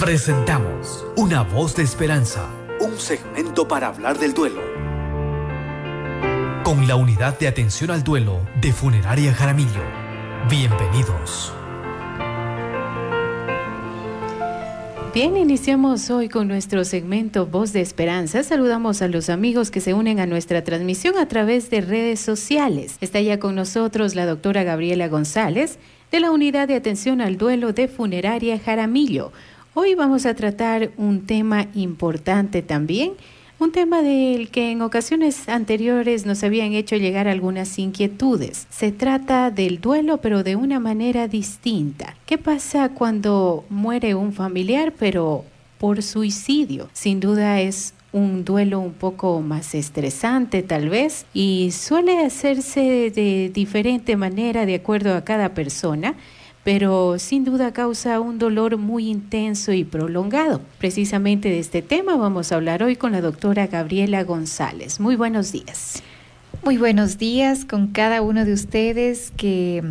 Presentamos Una voz de esperanza, un segmento para hablar del duelo. Con la unidad de atención al duelo de Funeraria Jaramillo. Bienvenidos. Bien, iniciamos hoy con nuestro segmento Voz de Esperanza. Saludamos a los amigos que se unen a nuestra transmisión a través de redes sociales. Está ya con nosotros la doctora Gabriela González de la Unidad de Atención al Duelo de Funeraria Jaramillo. Hoy vamos a tratar un tema importante también, un tema del que en ocasiones anteriores nos habían hecho llegar algunas inquietudes. Se trata del duelo pero de una manera distinta. ¿Qué pasa cuando muere un familiar pero por suicidio? Sin duda es un duelo un poco más estresante tal vez y suele hacerse de diferente manera de acuerdo a cada persona pero sin duda causa un dolor muy intenso y prolongado. Precisamente de este tema vamos a hablar hoy con la doctora Gabriela González. Muy buenos días. Muy buenos días con cada uno de ustedes que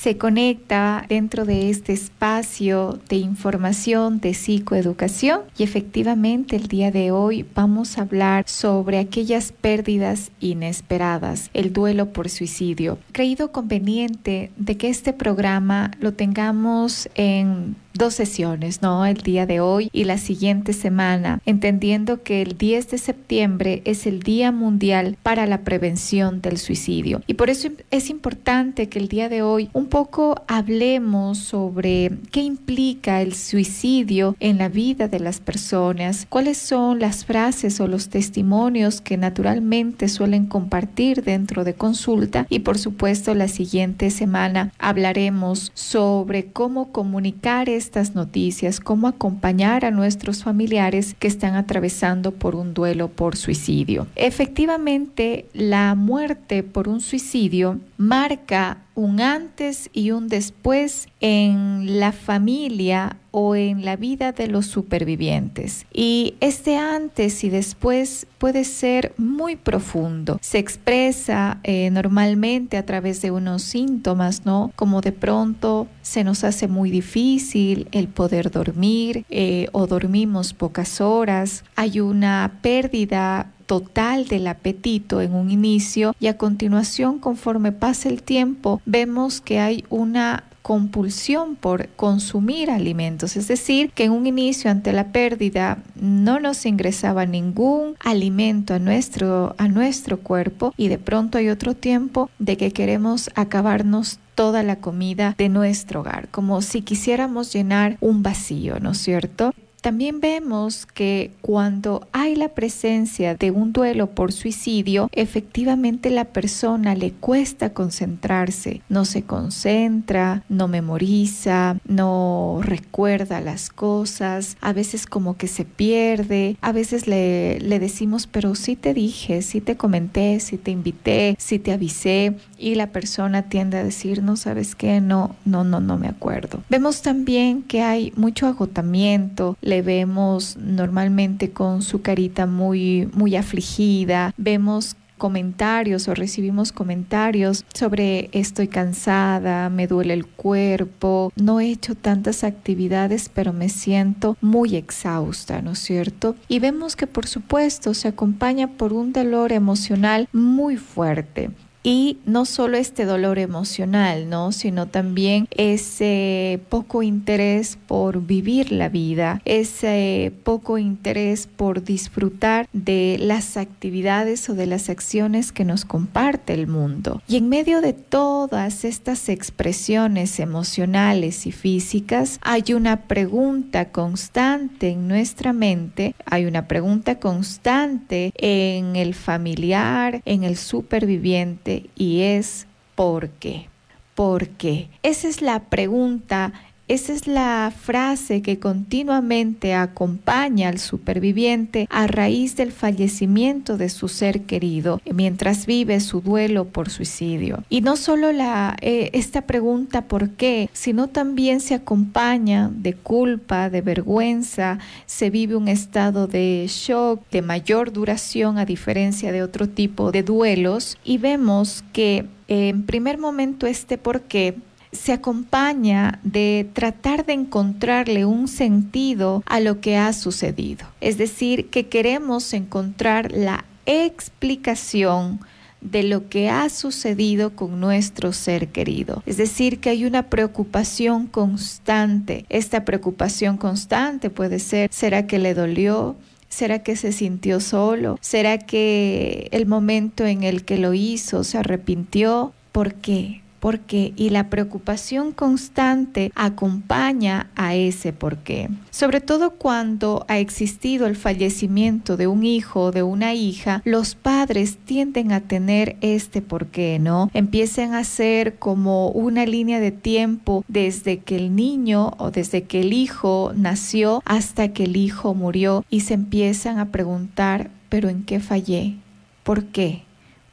se conecta dentro de este espacio de información de psicoeducación y efectivamente el día de hoy vamos a hablar sobre aquellas pérdidas inesperadas, el duelo por suicidio. Creído conveniente de que este programa lo tengamos en dos sesiones, ¿no? El día de hoy y la siguiente semana, entendiendo que el 10 de septiembre es el Día Mundial para la Prevención del Suicidio. Y por eso es importante que el día de hoy un poco hablemos sobre qué implica el suicidio en la vida de las personas, cuáles son las frases o los testimonios que naturalmente suelen compartir dentro de consulta y por supuesto la siguiente semana hablaremos sobre cómo comunicar estas noticias, cómo acompañar a nuestros familiares que están atravesando por un duelo por suicidio. Efectivamente, la muerte por un suicidio marca un antes y un después en la familia o en la vida de los supervivientes. Y este antes y después puede ser muy profundo. Se expresa eh, normalmente a través de unos síntomas, ¿no? Como de pronto se nos hace muy difícil el poder dormir eh, o dormimos pocas horas. Hay una pérdida total del apetito en un inicio y a continuación conforme pasa el tiempo vemos que hay una compulsión por consumir alimentos, es decir, que en un inicio ante la pérdida no nos ingresaba ningún alimento a nuestro, a nuestro cuerpo y de pronto hay otro tiempo de que queremos acabarnos toda la comida de nuestro hogar, como si quisiéramos llenar un vacío, ¿no es cierto? También vemos que cuando hay la presencia de un duelo por suicidio, efectivamente la persona le cuesta concentrarse, no se concentra, no memoriza, no recuerda las cosas, a veces como que se pierde, a veces le, le decimos, pero sí te dije, sí te comenté, sí te invité, sí te avisé y la persona tiende a decir, no sabes qué, no, no, no, no me acuerdo. Vemos también que hay mucho agotamiento, le vemos normalmente con su carita muy, muy afligida, vemos comentarios o recibimos comentarios sobre estoy cansada, me duele el cuerpo, no he hecho tantas actividades pero me siento muy exhausta, ¿no es cierto? Y vemos que por supuesto se acompaña por un dolor emocional muy fuerte y no solo este dolor emocional, ¿no? sino también ese poco interés por vivir la vida, ese poco interés por disfrutar de las actividades o de las acciones que nos comparte el mundo. Y en medio de todas estas expresiones emocionales y físicas, hay una pregunta constante en nuestra mente, hay una pregunta constante en el familiar, en el superviviente, y es ¿por qué? ¿Por qué? Esa es la pregunta esa es la frase que continuamente acompaña al superviviente a raíz del fallecimiento de su ser querido mientras vive su duelo por suicidio. Y no solo la, eh, esta pregunta ¿por qué? sino también se acompaña de culpa, de vergüenza, se vive un estado de shock de mayor duración a diferencia de otro tipo de duelos y vemos que en primer momento este por qué se acompaña de tratar de encontrarle un sentido a lo que ha sucedido. Es decir, que queremos encontrar la explicación de lo que ha sucedido con nuestro ser querido. Es decir, que hay una preocupación constante. Esta preocupación constante puede ser, ¿será que le dolió? ¿Será que se sintió solo? ¿Será que el momento en el que lo hizo se arrepintió? ¿Por qué? Por qué y la preocupación constante acompaña a ese por qué. Sobre todo cuando ha existido el fallecimiento de un hijo o de una hija, los padres tienden a tener este por qué, ¿no? Empiezan a ser como una línea de tiempo desde que el niño o desde que el hijo nació hasta que el hijo murió y se empiezan a preguntar, pero ¿en qué fallé? ¿Por qué?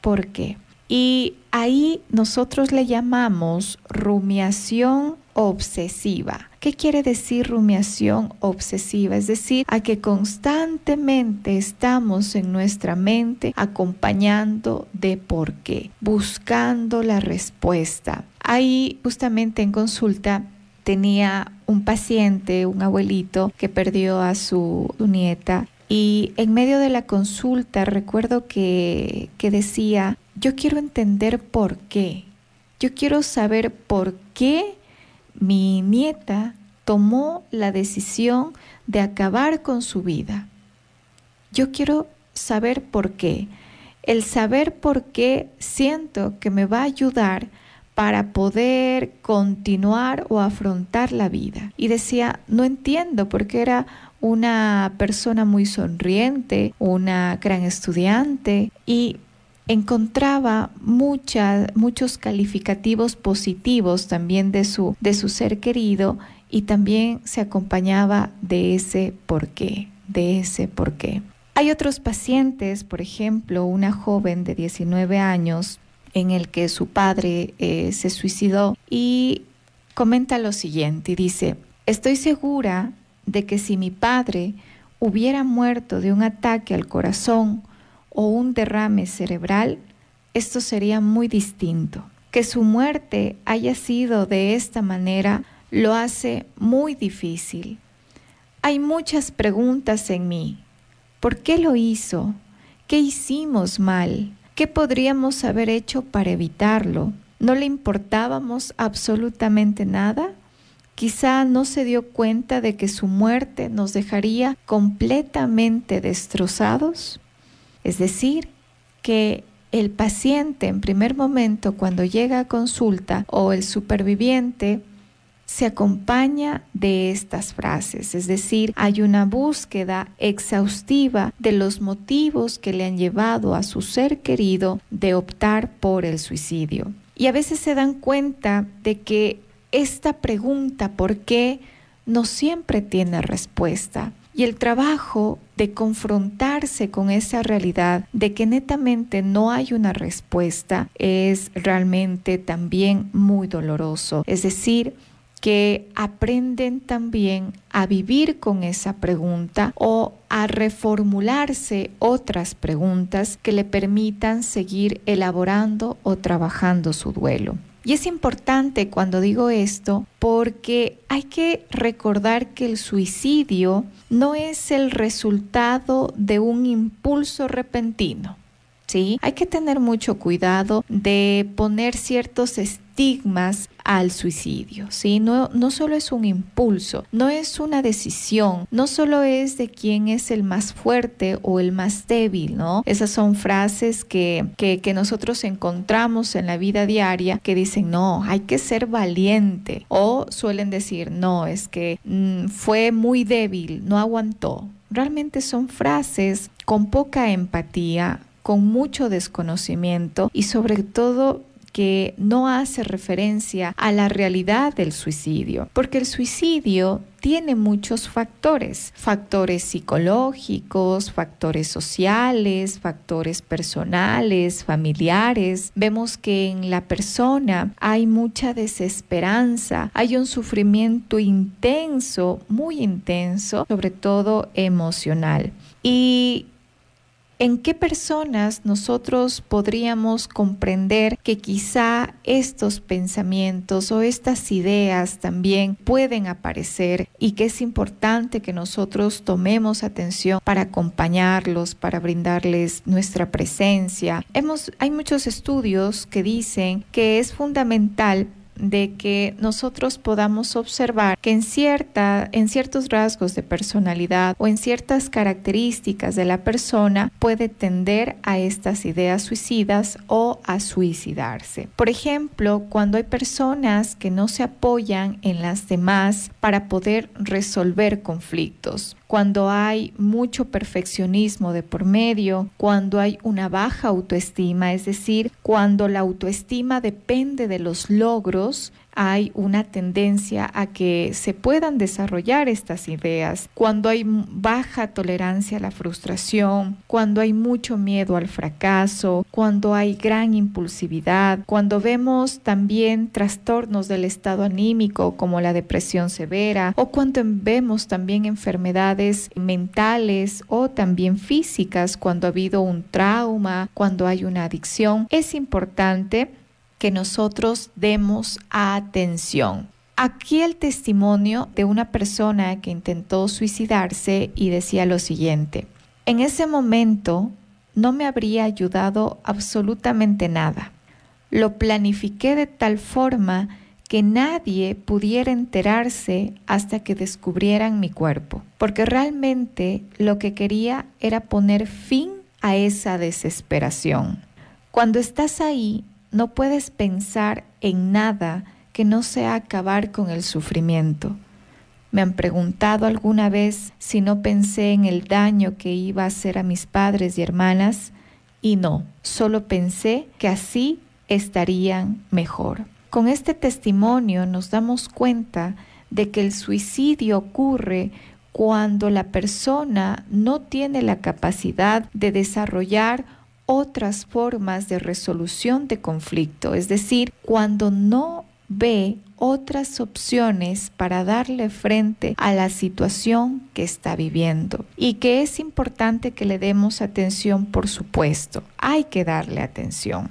¿Por qué? Y ahí nosotros le llamamos rumiación obsesiva. ¿Qué quiere decir rumiación obsesiva? Es decir, a que constantemente estamos en nuestra mente acompañando de por qué, buscando la respuesta. Ahí justamente en consulta tenía un paciente, un abuelito, que perdió a su, nieta y en medio de la consulta recuerdo que, que decía, yo quiero entender por qué. Yo quiero saber por qué mi nieta tomó la decisión de acabar con su vida. Yo quiero saber por qué. El saber por qué siento que me va a ayudar para poder continuar o afrontar la vida. Y decía, no entiendo porque era una persona muy sonriente, una gran estudiante y encontraba muchos calificativos positivos también de su, de su ser querido y también se acompañaba de ese por qué, de ese por qué. Hay otros pacientes, por ejemplo, una joven de 19 años en el que su padre eh, se suicidó y comenta lo siguiente dice, estoy segura de que si mi padre hubiera muerto de un ataque al corazón o un derrame cerebral, esto sería muy distinto. Que su muerte haya sido de esta manera lo hace muy difícil. Hay muchas preguntas en mí. ¿Por qué lo hizo? ¿Qué hicimos mal? ¿Qué podríamos haber hecho para evitarlo? ¿No le importábamos absolutamente nada? Quizá no se dio cuenta de que su muerte nos dejaría completamente destrozados. Es decir, que el paciente en primer momento cuando llega a consulta o el superviviente se acompaña de estas frases, es decir, hay una búsqueda exhaustiva de los motivos que le han llevado a su ser querido de optar por el suicidio. Y a veces se dan cuenta de que esta pregunta, ¿por qué?, no siempre tiene respuesta. Y el trabajo de confrontarse con esa realidad de que netamente no hay una respuesta es realmente también muy doloroso. Es decir, que aprenden también a vivir con esa pregunta o a reformularse otras preguntas que le permitan seguir elaborando o trabajando su duelo. Y es importante cuando digo esto porque hay que recordar que el suicidio no es el resultado de un impulso repentino. ¿Sí? Hay que tener mucho cuidado de poner ciertos estigmas al suicidio, ¿sí? No, no solo es un impulso, no es una decisión, no solo es de quién es el más fuerte o el más débil, ¿no? Esas son frases que, que, nosotros encontramos en la vida diaria que dicen, no, hay que ser valiente o suelen decir, no, es que mm, fue muy débil, no aguantó. Realmente son frases con poca empatía, con mucho desconocimiento y sobre todo que no hace referencia a la realidad del suicidio, porque el suicidio tiene muchos factores, factores psicológicos, factores sociales, factores personales, familiares. Vemos que en la persona hay mucha desesperanza, hay un sufrimiento intenso, muy intenso, sobre todo emocional. Y ¿En qué personas nosotros podríamos comprender que quizá estos pensamientos o estas ideas también pueden aparecer y que es importante que nosotros tomemos atención para acompañarlos, para brindarles nuestra presencia? Hay muchos estudios que dicen que es fundamental de que nosotros podamos observar que en, cierta, en ciertos rasgos de personalidad o en ciertas características de la persona puede tender a estas ideas suicidas o a suicidarse. Por ejemplo, cuando hay personas que no se apoyan en las demás para poder resolver conflictos cuando hay mucho perfeccionismo de por medio, cuando hay una baja autoestima, es decir, cuando la autoestima depende de los logros, hay una tendencia a que se puedan desarrollar estas ideas. Cuando hay baja tolerancia a la frustración, cuando hay mucho miedo al fracaso, cuando hay gran impulsividad, cuando vemos también trastornos del estado anímico como la depresión severa o cuando vemos también enfermedades mentales o también físicas cuando ha habido un trauma, cuando hay una adicción, es importante que nosotros demos atención. Aquí el testimonio de una persona que intentó suicidarse y decía lo siguiente, en ese momento no me habría ayudado absolutamente nada. Lo planifiqué de tal forma que nadie pudiera enterarse hasta que descubrieran mi cuerpo, porque realmente lo que quería era poner fin a esa desesperación. Cuando estás ahí no puedes pensar en nada que no sea acabar con el sufrimiento. Me han preguntado alguna vez si no pensé en el daño que iba a hacer a mis padres y hermanas y no, solo pensé que así estarían mejor. Con este testimonio nos damos cuenta de que el suicidio ocurre cuando la persona no tiene la capacidad de desarrollar otras formas de resolución de conflicto, es decir, cuando no ve otras opciones para darle frente a la situación que está viviendo y que es importante que le demos atención, por supuesto, hay que darle atención.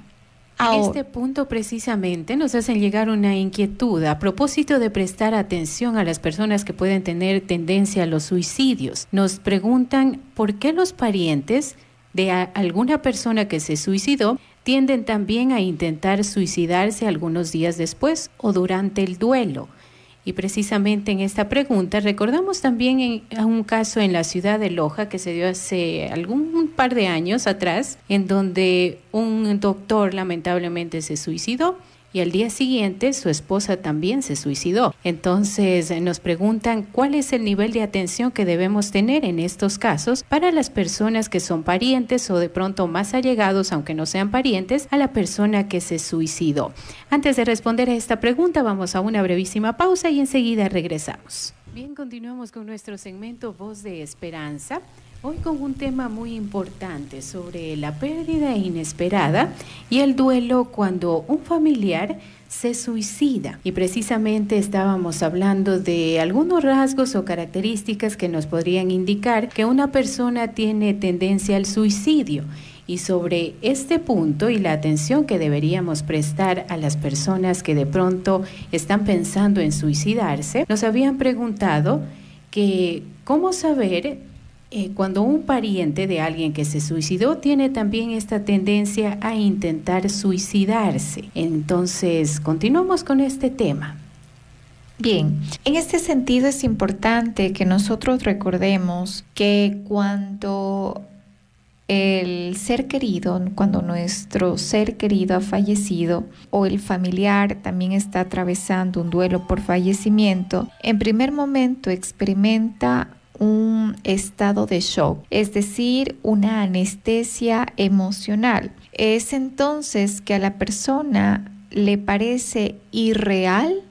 este punto precisamente nos hacen llegar una inquietud a propósito de prestar atención a las personas que pueden tener tendencia a los suicidios. Nos preguntan por qué los parientes de alguna persona que se suicidó tienden también a intentar suicidarse algunos días después o durante el duelo. Y precisamente en esta pregunta recordamos también un caso en la ciudad de Loja que se dio hace algún par de años atrás, en donde un doctor lamentablemente se suicidó y al día siguiente su esposa también se suicidó. Entonces nos preguntan cuál es el nivel de atención que debemos tener en estos casos para las personas que son parientes o de pronto más allegados, aunque no sean parientes, a la persona que se suicidó. Antes de responder a esta pregunta, vamos a una brevísima pausa y enseguida regresamos. Bien, continuamos con nuestro segmento Voz de Esperanza. Hoy con un tema muy importante sobre la pérdida inesperada y el duelo cuando un familiar se suicida. Y precisamente estábamos hablando de algunos rasgos o características que nos podrían indicar que una persona tiene tendencia al suicidio. Y sobre este punto y la atención que deberíamos prestar a las personas que de pronto están pensando en suicidarse, nos habían preguntado que cómo saber eh, cuando un pariente de alguien que se suicidó tiene también esta tendencia a intentar suicidarse. Entonces, continuamos con este tema. Bien, en este sentido es importante que nosotros recordemos que cuando el ser querido, cuando nuestro ser querido ha fallecido o el familiar también está atravesando un duelo por fallecimiento, en primer momento experimenta un estado de shock, es decir, una anestesia emocional. Es entonces que a la persona le parece irreal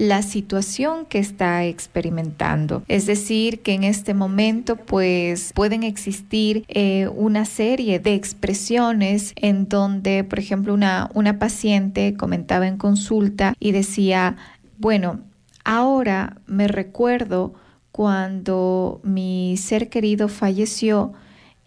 la situación que está experimentando. Es decir, que en este momento pues pueden existir eh, una serie de expresiones en donde, por ejemplo, una, una paciente comentaba en consulta y decía, bueno, ahora me recuerdo cuando mi ser querido falleció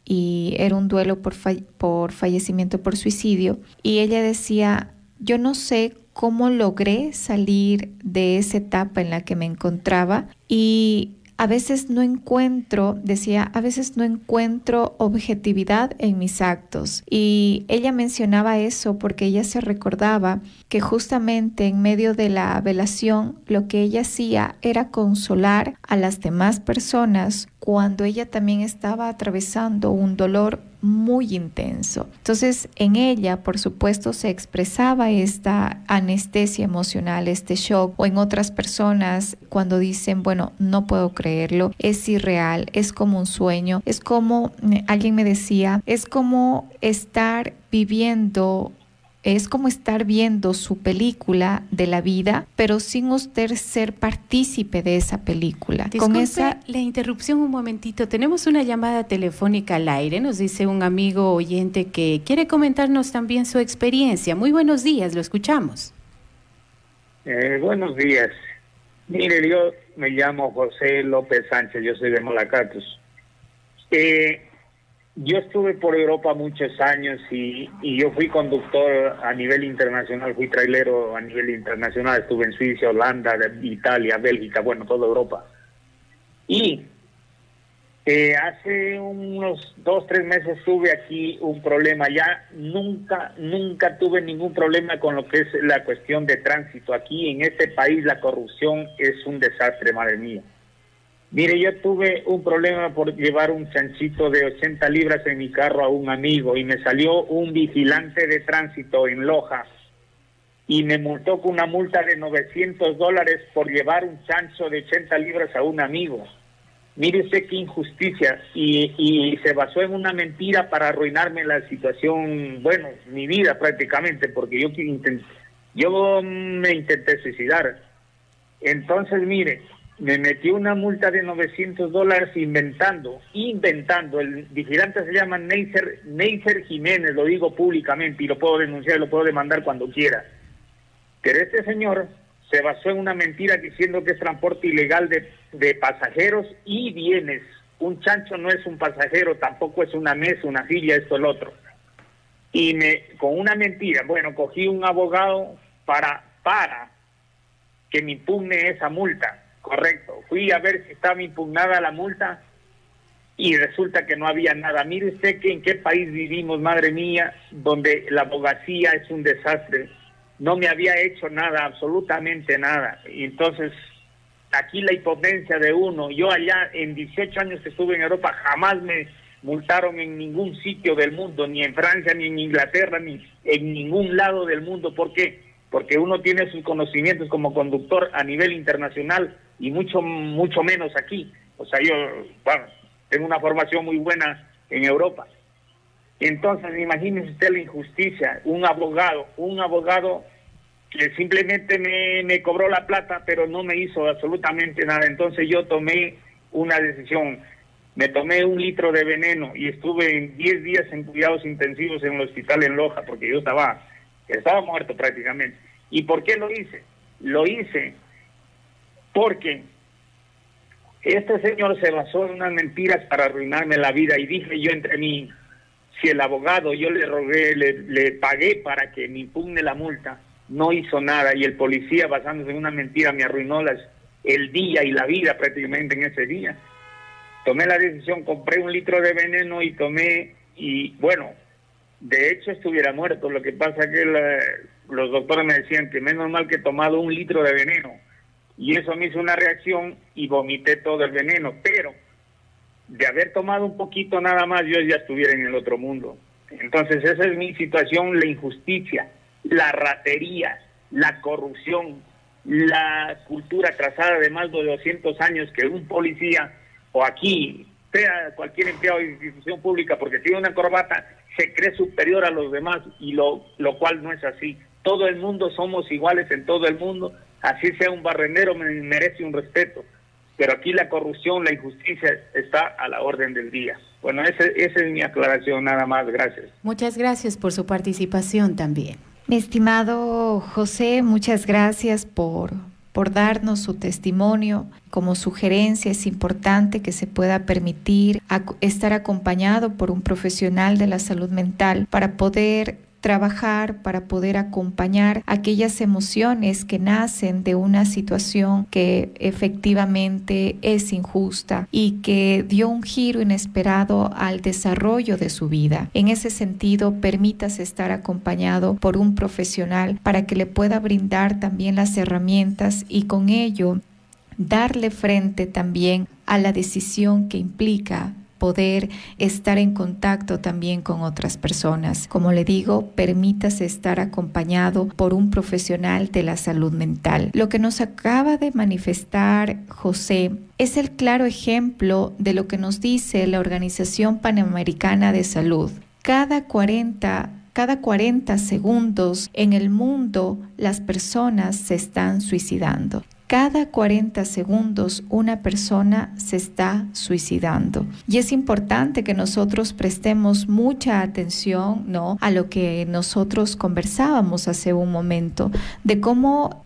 y era un duelo por, por fallecimiento por suicidio. Y ella decía, yo no sé cómo logré salir de esa etapa en la que me encontraba y a veces no encuentro, decía, a veces no encuentro objetividad en mis actos. Y ella mencionaba eso porque ella se recordaba que justamente en medio de la velación lo que ella hacía era consolar a las demás personas cuando ella también estaba atravesando un dolor muy intenso. Entonces, en ella, por supuesto, se expresaba esta anestesia emocional, este shock, o en otras personas cuando dicen, bueno, no puedo creerlo, es irreal, es como un sueño, es como, eh, alguien me decía, es como estar viviendo es como estar viendo su película de la vida, pero sin usted ser partícipe de esa película. Disculpe Con esa la interrupción un momentito. Tenemos una llamada telefónica al aire. Nos dice un amigo oyente que quiere comentarnos también su experiencia. Muy buenos días, lo escuchamos. Eh, buenos días. Mire, yo me llamo José López Sánchez, yo soy de Malacatos. Eh, yo estuve por Europa muchos años y, yo fui conductor a nivel internacional, fui trailero a nivel internacional, estuve en Suiza, Holanda, Italia, Bélgica, bueno, toda Europa. Y eh, hace unos dos, tres meses tuve aquí un problema, ya nunca, nunca tuve ningún problema con lo que es la cuestión de tránsito. Aquí en este país la corrupción es un desastre, madre mía. Mire, yo tuve un problema por llevar un chanchito de 80 libras en mi carro a un amigo y me salió un vigilante de tránsito en Loja y me multó con una multa de 900 dólares por llevar un chancho de 80 libras a un amigo. Mire usted qué injusticia y, y se basó en una mentira para arruinarme la situación, bueno, mi vida prácticamente, porque yo, yo me intenté suicidar. Entonces, mire, me metió una multa de 900 dólares inventando, inventando. El vigilante se llama Neisser, Neisser Jiménez, lo digo públicamente y lo puedo denunciar, lo puedo demandar cuando quiera. Pero este señor se basó en una mentira diciendo que es transporte ilegal de, de pasajeros y bienes. Un chancho no es un pasajero, tampoco es una mesa, una silla, esto, el otro. Y me, con una mentira, bueno, cogí un abogado para, para que me impugne esa multa Correcto. Fui a ver si estaba impugnada la multa y resulta que no había nada. Mire usted que en qué país vivimos, madre mía, donde la abogacía es un desastre. No me había hecho nada, absolutamente nada. Y entonces, aquí la impotencia de uno. Yo allá, en 18 años que estuve en Europa, jamás me multaron en ningún sitio del mundo, ni en Francia, ni en Inglaterra, ni en ningún lado del mundo. ¿Por qué? Porque uno tiene sus conocimientos como conductor a nivel internacional y mucho, mucho menos aquí. O sea, yo, tengo una formación muy buena en Europa. Entonces, imagínese usted la injusticia, un abogado, un abogado que simplemente me, me cobró la plata, pero no me hizo absolutamente nada. Entonces yo tomé una decisión, me tomé un litro de veneno y estuve en 10 días en cuidados intensivos en el hospital en Loja, porque yo estaba, estaba muerto prácticamente. ¿Y por qué lo hice? Lo hice porque este señor se basó en unas mentiras para arruinarme la vida y dije yo entre mí, si el abogado yo le rogué, le, pagué para que me impugne la multa, no hizo nada y el policía basándose en una mentira me arruinó las, el día y la vida prácticamente en ese día. Tomé la decisión, compré un litro de veneno y tomé, y bueno, de hecho estuviera muerto, lo que pasa que los doctores me decían que menos mal que he tomado un litro de veneno y eso me hizo una reacción y vomité todo el veneno, pero de haber tomado un poquito nada más yo ya estuviera en el otro mundo. Entonces esa es mi situación, la injusticia, la ratería, la corrupción, la cultura trazada de más de 200 años que un policía o aquí, sea cualquier empleado de institución pública, porque tiene una corbata, se cree superior a los demás y lo, lo cual no es así. Todo el mundo somos iguales en todo el mundo así sea un barrenero, me merece un respeto. Pero aquí la corrupción, la injusticia está a la orden del día. Bueno, esa, esa es mi aclaración nada más. Gracias. Muchas gracias por su participación también. Mi estimado José, muchas gracias por por darnos su testimonio. Como sugerencia es importante que se pueda permitir estar acompañado por un profesional de la salud mental para poder trabajar para poder acompañar aquellas emociones que nacen de una situación que efectivamente es injusta y que dio un giro inesperado al desarrollo de su vida. En ese sentido, permítase estar acompañado por un profesional para que le pueda brindar también las herramientas y con ello darle frente también a la decisión que implica poder estar en contacto también con otras personas. Como le digo, permítase estar acompañado por un profesional de la salud mental. Lo que nos acaba de manifestar José es el claro ejemplo de lo que nos dice la Organización Panamericana de Salud. Cada 40 cada 40 segundos en el mundo las personas se están suicidando. Cada 40 segundos una persona se está suicidando. Y es importante que nosotros prestemos mucha atención, ¿no? A lo que nosotros conversábamos hace un momento de cómo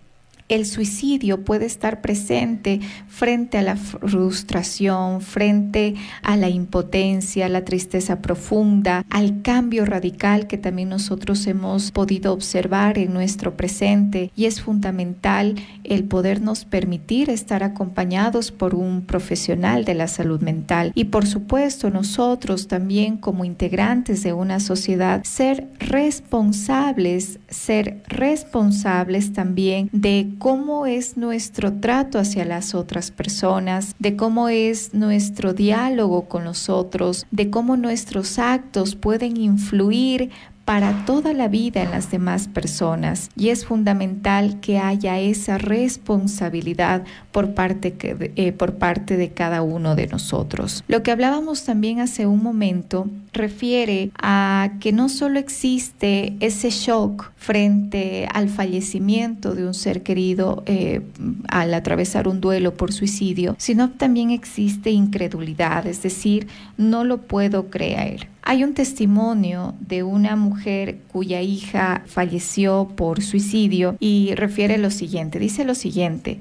el suicidio puede estar presente frente a la frustración, frente a la impotencia, la tristeza profunda, al cambio radical que también nosotros hemos podido observar en nuestro presente. Y es fundamental el podernos permitir estar acompañados por un profesional de la salud mental. Y por supuesto nosotros también como integrantes de una sociedad ser responsables, ser responsables también de cómo es nuestro trato hacia las otras personas, de cómo es nuestro diálogo con los otros, de cómo nuestros actos pueden influir para toda la vida en las demás personas y es fundamental que haya esa responsabilidad por parte, eh, por parte de cada uno de nosotros. Lo que hablábamos también hace un momento refiere a que no solo existe ese shock frente al fallecimiento de un ser querido eh, al atravesar un duelo por suicidio, sino también existe incredulidad, es decir, no lo puedo creer. Hay un testimonio de una mujer cuya hija falleció por suicidio y refiere lo siguiente, dice lo siguiente,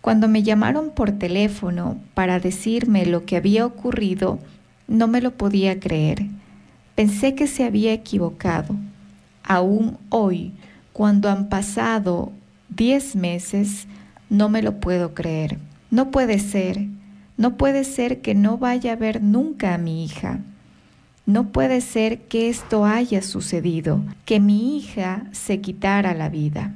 cuando me llamaron por teléfono para decirme lo que había ocurrido, no me lo podía creer. Pensé que se había equivocado. Aún hoy, cuando han pasado diez meses, no me lo puedo creer. No puede ser, no puede ser que no vaya a ver nunca a mi hija. No puede ser que esto haya sucedido, que mi hija se quitara la vida.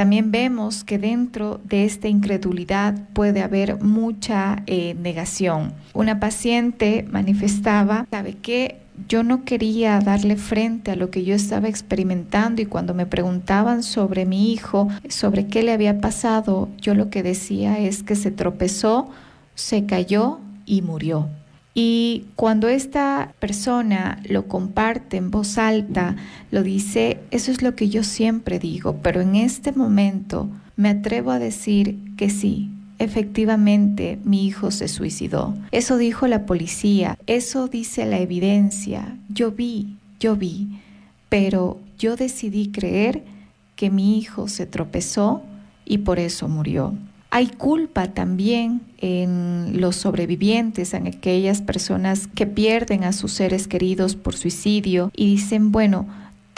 También vemos que dentro de esta incredulidad puede haber mucha eh, negación. Una paciente manifestaba, ¿sabe qué? Yo no quería darle frente a lo que yo estaba experimentando y cuando me preguntaban sobre mi hijo, sobre qué le había pasado, yo lo que decía es que se tropezó, se cayó y murió. Y cuando esta persona lo comparte en voz alta, lo dice, eso es lo que yo siempre digo, pero en este momento me atrevo a decir que sí, efectivamente mi hijo se suicidó. Eso dijo la policía, eso dice la evidencia, yo vi, yo vi, pero yo decidí creer que mi hijo se tropezó y por eso murió. Hay culpa también en los sobrevivientes, en aquellas personas que pierden a sus seres queridos por suicidio y dicen, bueno,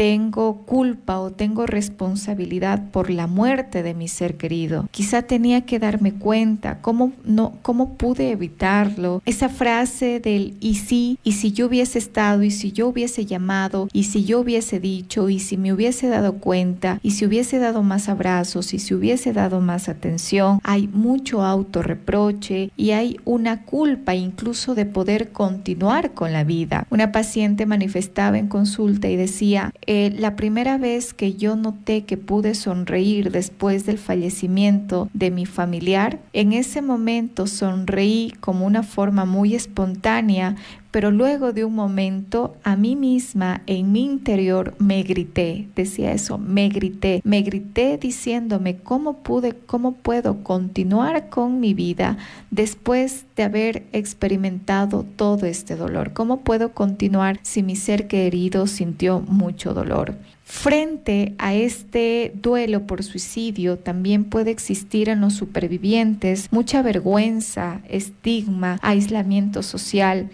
tengo culpa o tengo responsabilidad por la muerte de mi ser querido. Quizá tenía que darme cuenta cómo no cómo pude evitarlo. Esa frase del y si y si yo hubiese estado y si yo hubiese llamado y si yo hubiese dicho y si me hubiese dado cuenta y si hubiese dado más abrazos y si hubiese dado más atención. Hay mucho autorreproche y hay una culpa incluso de poder continuar con la vida. Una paciente manifestaba en consulta y decía eh, la primera vez que yo noté que pude sonreír después del fallecimiento de mi familiar, en ese momento sonreí como una forma muy espontánea, pero luego de un momento a mí misma en mi interior me grité, decía eso, me grité, me grité diciéndome cómo pude, cómo puedo continuar con mi vida después de haber experimentado todo este dolor, cómo puedo continuar si mi ser querido sintió mucho dolor. Frente a este duelo por suicidio también puede existir en los supervivientes mucha vergüenza, estigma, aislamiento social,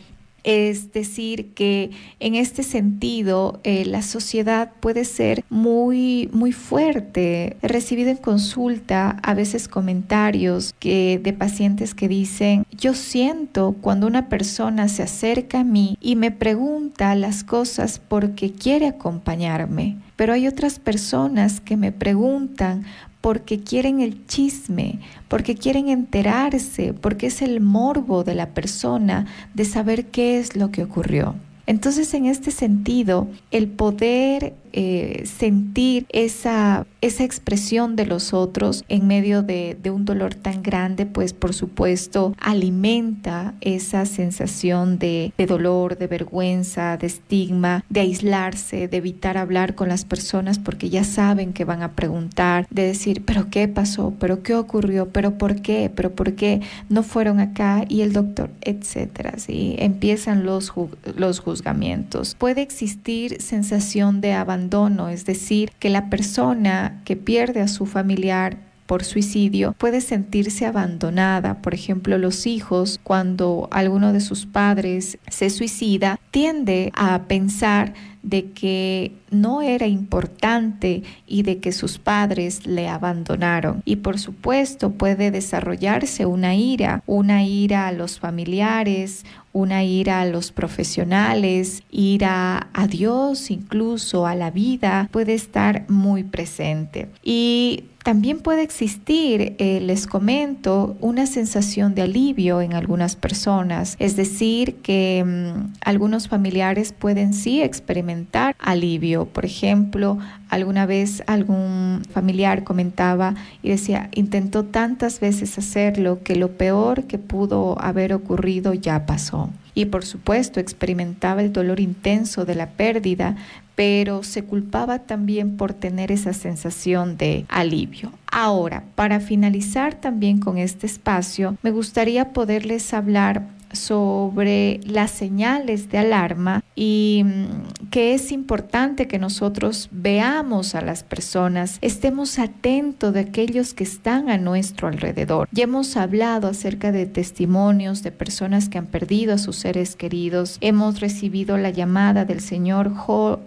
es decir, que en este sentido eh, la sociedad puede ser muy, muy fuerte. He recibido en consulta a veces comentarios que, de pacientes que dicen, yo siento cuando una persona se acerca a mí y me pregunta las cosas porque quiere acompañarme. Pero hay otras personas que me preguntan porque quieren el chisme, porque quieren enterarse, porque es el morbo de la persona de saber qué es lo que ocurrió. Entonces, en este sentido, el poder eh, sentir esa, esa expresión de los otros en medio de, un dolor tan grande, pues por supuesto alimenta esa sensación de, de dolor, de vergüenza, de estigma, de aislarse, de evitar hablar con las personas porque ya saben que van a preguntar, de decir, pero ¿qué pasó? ¿Pero qué ocurrió? ¿Pero por qué? ¿Pero por qué no fueron acá? Y el doctor, etcétera. ¿sí? Empiezan los, los juzgamientos. Puede existir sensación de abandono es decir, que la persona que pierde a su familiar por suicidio puede sentirse abandonada. Por ejemplo, los hijos, cuando alguno de sus padres se suicida, tiende a pensar de que no era importante y de que sus padres le abandonaron. Y por supuesto puede desarrollarse una ira, una ira a los familiares, una ira a los profesionales, ira a Dios, incluso a la vida, puede estar muy presente. Y también puede existir, eh, les comento, una sensación de alivio en algunas personas, es decir, que mm, algunos familiares pueden sí experimentar alivio. Por ejemplo, alguna vez algún familiar comentaba y decía, intentó tantas veces hacerlo que lo peor que pudo haber ocurrido ya pasó. Y por supuesto experimentaba el dolor intenso de la pérdida, pero se culpaba también por tener esa sensación de alivio. Ahora, para finalizar también con este espacio, me gustaría poderles hablar sobre las señales de alarma y mm, que es importante que nosotros veamos a las personas, estemos atentos de aquellos que están a nuestro alrededor. Ya hemos hablado acerca de testimonios de personas que han perdido a sus queridos. Hemos recibido la llamada del señor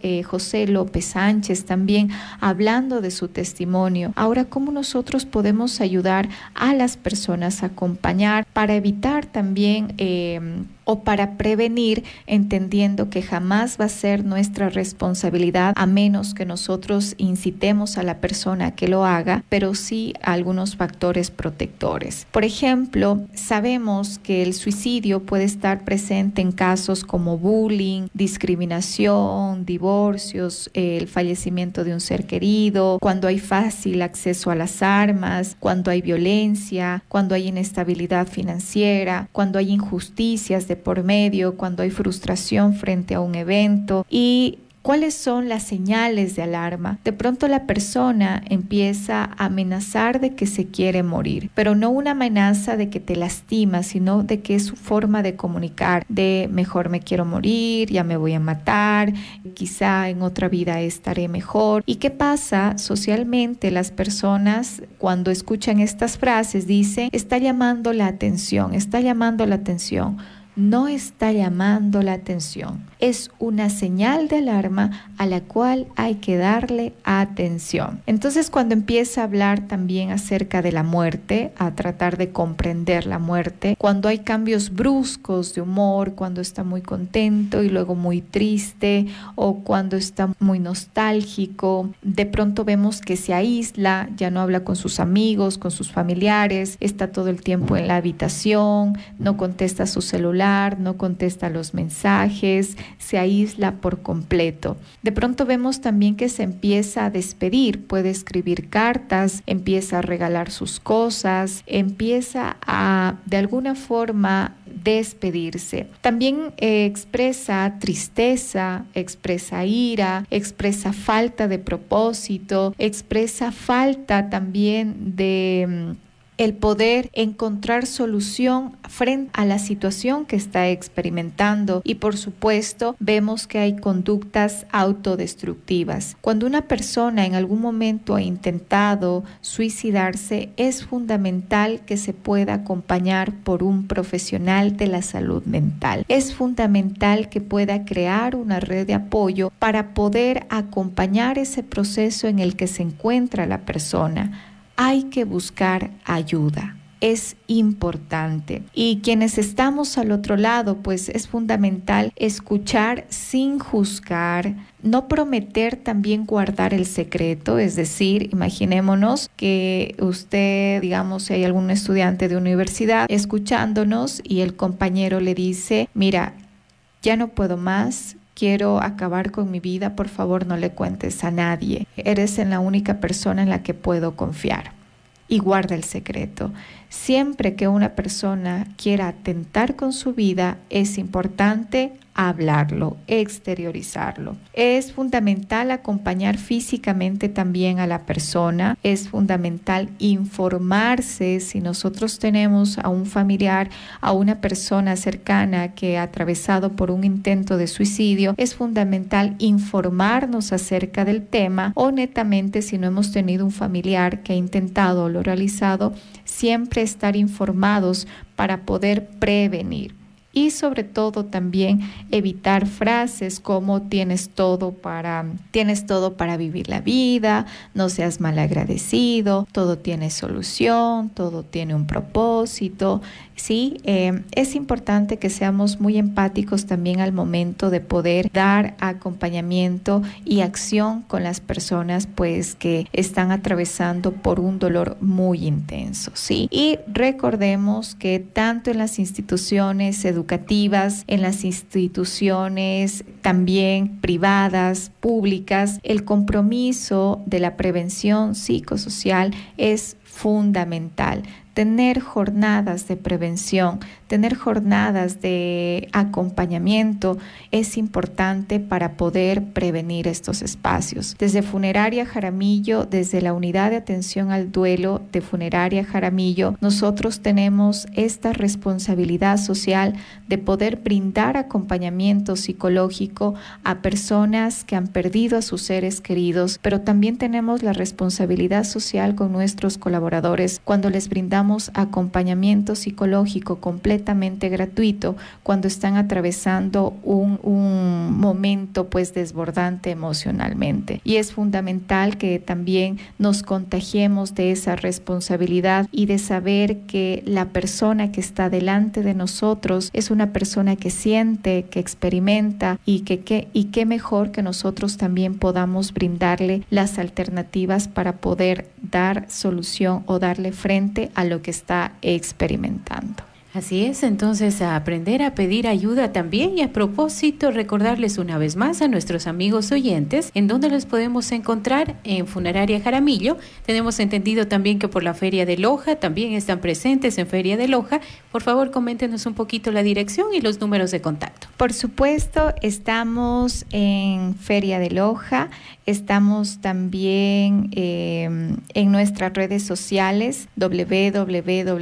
eh, José López Sánchez también hablando de su testimonio. Ahora, ¿cómo nosotros podemos ayudar a las personas a acompañar para evitar también eh, o para prevenir, entendiendo que jamás va a ser nuestra responsabilidad a menos que nosotros incitemos a la persona a que lo haga, pero sí algunos factores protectores. Por ejemplo, sabemos que el suicidio puede estar presente en casos como bullying, discriminación, divorcios, el fallecimiento de un ser querido, cuando hay fácil acceso a las armas, cuando hay violencia, cuando hay inestabilidad financiera, cuando hay injusticias de por medio, cuando hay frustración frente a un evento y ¿Cuáles son las señales de alarma? De pronto la persona empieza a amenazar de que se quiere morir, pero no una amenaza de que te lastima, sino de que es su forma de comunicar, de mejor me quiero morir, ya me voy a matar, quizá en otra vida estaré mejor. ¿Y qué pasa socialmente? Las personas cuando escuchan estas frases dicen, está llamando la atención, está llamando la atención no está llamando la atención. Es una señal de alarma a la cual hay que darle atención. Entonces cuando empieza a hablar también acerca de la muerte, a tratar de comprender la muerte, cuando hay cambios bruscos de humor, cuando está muy contento y luego muy triste o cuando está muy nostálgico, de pronto vemos que se aísla, ya no habla con sus amigos, con sus familiares, está todo el tiempo en la habitación, no contesta su celular no contesta los mensajes, se aísla por completo. De pronto vemos también que se empieza a despedir, puede escribir cartas, empieza a regalar sus cosas, empieza a de alguna forma despedirse. También eh, expresa tristeza, expresa ira, expresa falta de propósito, expresa falta también de mm, el poder encontrar solución frente a la situación que está experimentando y por supuesto vemos que hay conductas autodestructivas. Cuando una persona en algún momento ha intentado suicidarse es fundamental que se pueda acompañar por un profesional de la salud mental. Es fundamental que pueda crear una red de apoyo para poder acompañar ese proceso en el que se encuentra la persona hay que buscar ayuda. Es importante. Y quienes estamos al otro lado, pues es fundamental escuchar sin juzgar, no prometer también guardar el secreto, es decir, imaginémonos que usted, digamos, si hay algún estudiante de universidad escuchándonos y el compañero le dice, mira, ya no puedo más, quiero acabar con mi vida, por favor no le cuentes a nadie. Eres en la única persona en la que puedo confiar. Y guarda el secreto. Siempre que una persona quiera atentar con su vida, es importante hablarlo, exteriorizarlo. Es fundamental acompañar físicamente también a la persona, es fundamental informarse si nosotros tenemos a un familiar, a una persona cercana que ha atravesado por un intento de suicidio, es fundamental informarnos acerca del tema. O netamente si no hemos tenido un familiar que ha intentado o lo realizado, siempre estar informados para poder prevenir y sobre todo también evitar frases como tienes todo para tienes todo para vivir la vida, no seas mal agradecido, todo tiene solución, todo tiene un propósito. Sí, eh, es importante que seamos muy empáticos también al momento de poder dar acompañamiento y acción con las personas pues que están atravesando por un dolor muy intenso, sí. Y recordemos que tanto en las instituciones educativas, en las instituciones también privadas, públicas, el compromiso de la prevención psicosocial es fundamental. Tener jornadas de prevención, tener jornadas de acompañamiento es importante para poder prevenir estos espacios. Desde Funeraria Jaramillo, desde la unidad de atención al duelo de Funeraria Jaramillo, nosotros tenemos esta responsabilidad social de poder brindar acompañamiento psicológico a personas que han perdido a sus seres queridos, pero también tenemos la responsabilidad social con nuestros colaboradores cuando les brindamos acompañamiento psicológico completo gratuito cuando están atravesando un, momento pues desbordante emocionalmente. Y es fundamental que también nos contagiemos de esa responsabilidad y de saber que la persona que está delante de nosotros es una persona que siente, que experimenta y que, que y qué mejor que nosotros también podamos brindarle las alternativas para poder dar solución o darle frente a lo que está experimentando. Así es, entonces a aprender a pedir ayuda también y a propósito recordarles una vez más a nuestros amigos oyentes en dónde los podemos encontrar en Funeraria Jaramillo. Tenemos entendido también que por la Feria de Loja también están presentes en Feria de Loja. Por favor, coméntenos un poquito la dirección y los números de contacto. Por supuesto, estamos en Feria de Loja, estamos también em, en nuestras redes sociales www.funeraria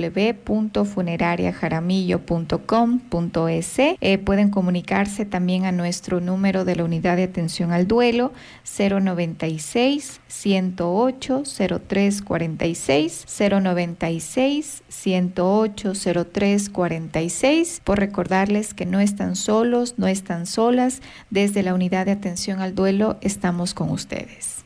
jaramillo.com.es. Eh, pueden comunicarse también a nuestro número de la unidad de atención al duelo 096 108 0346 096 108 0346 por recordarles que no están solos, no están solas. Desde la unidad de atención al duelo estamos con ustedes.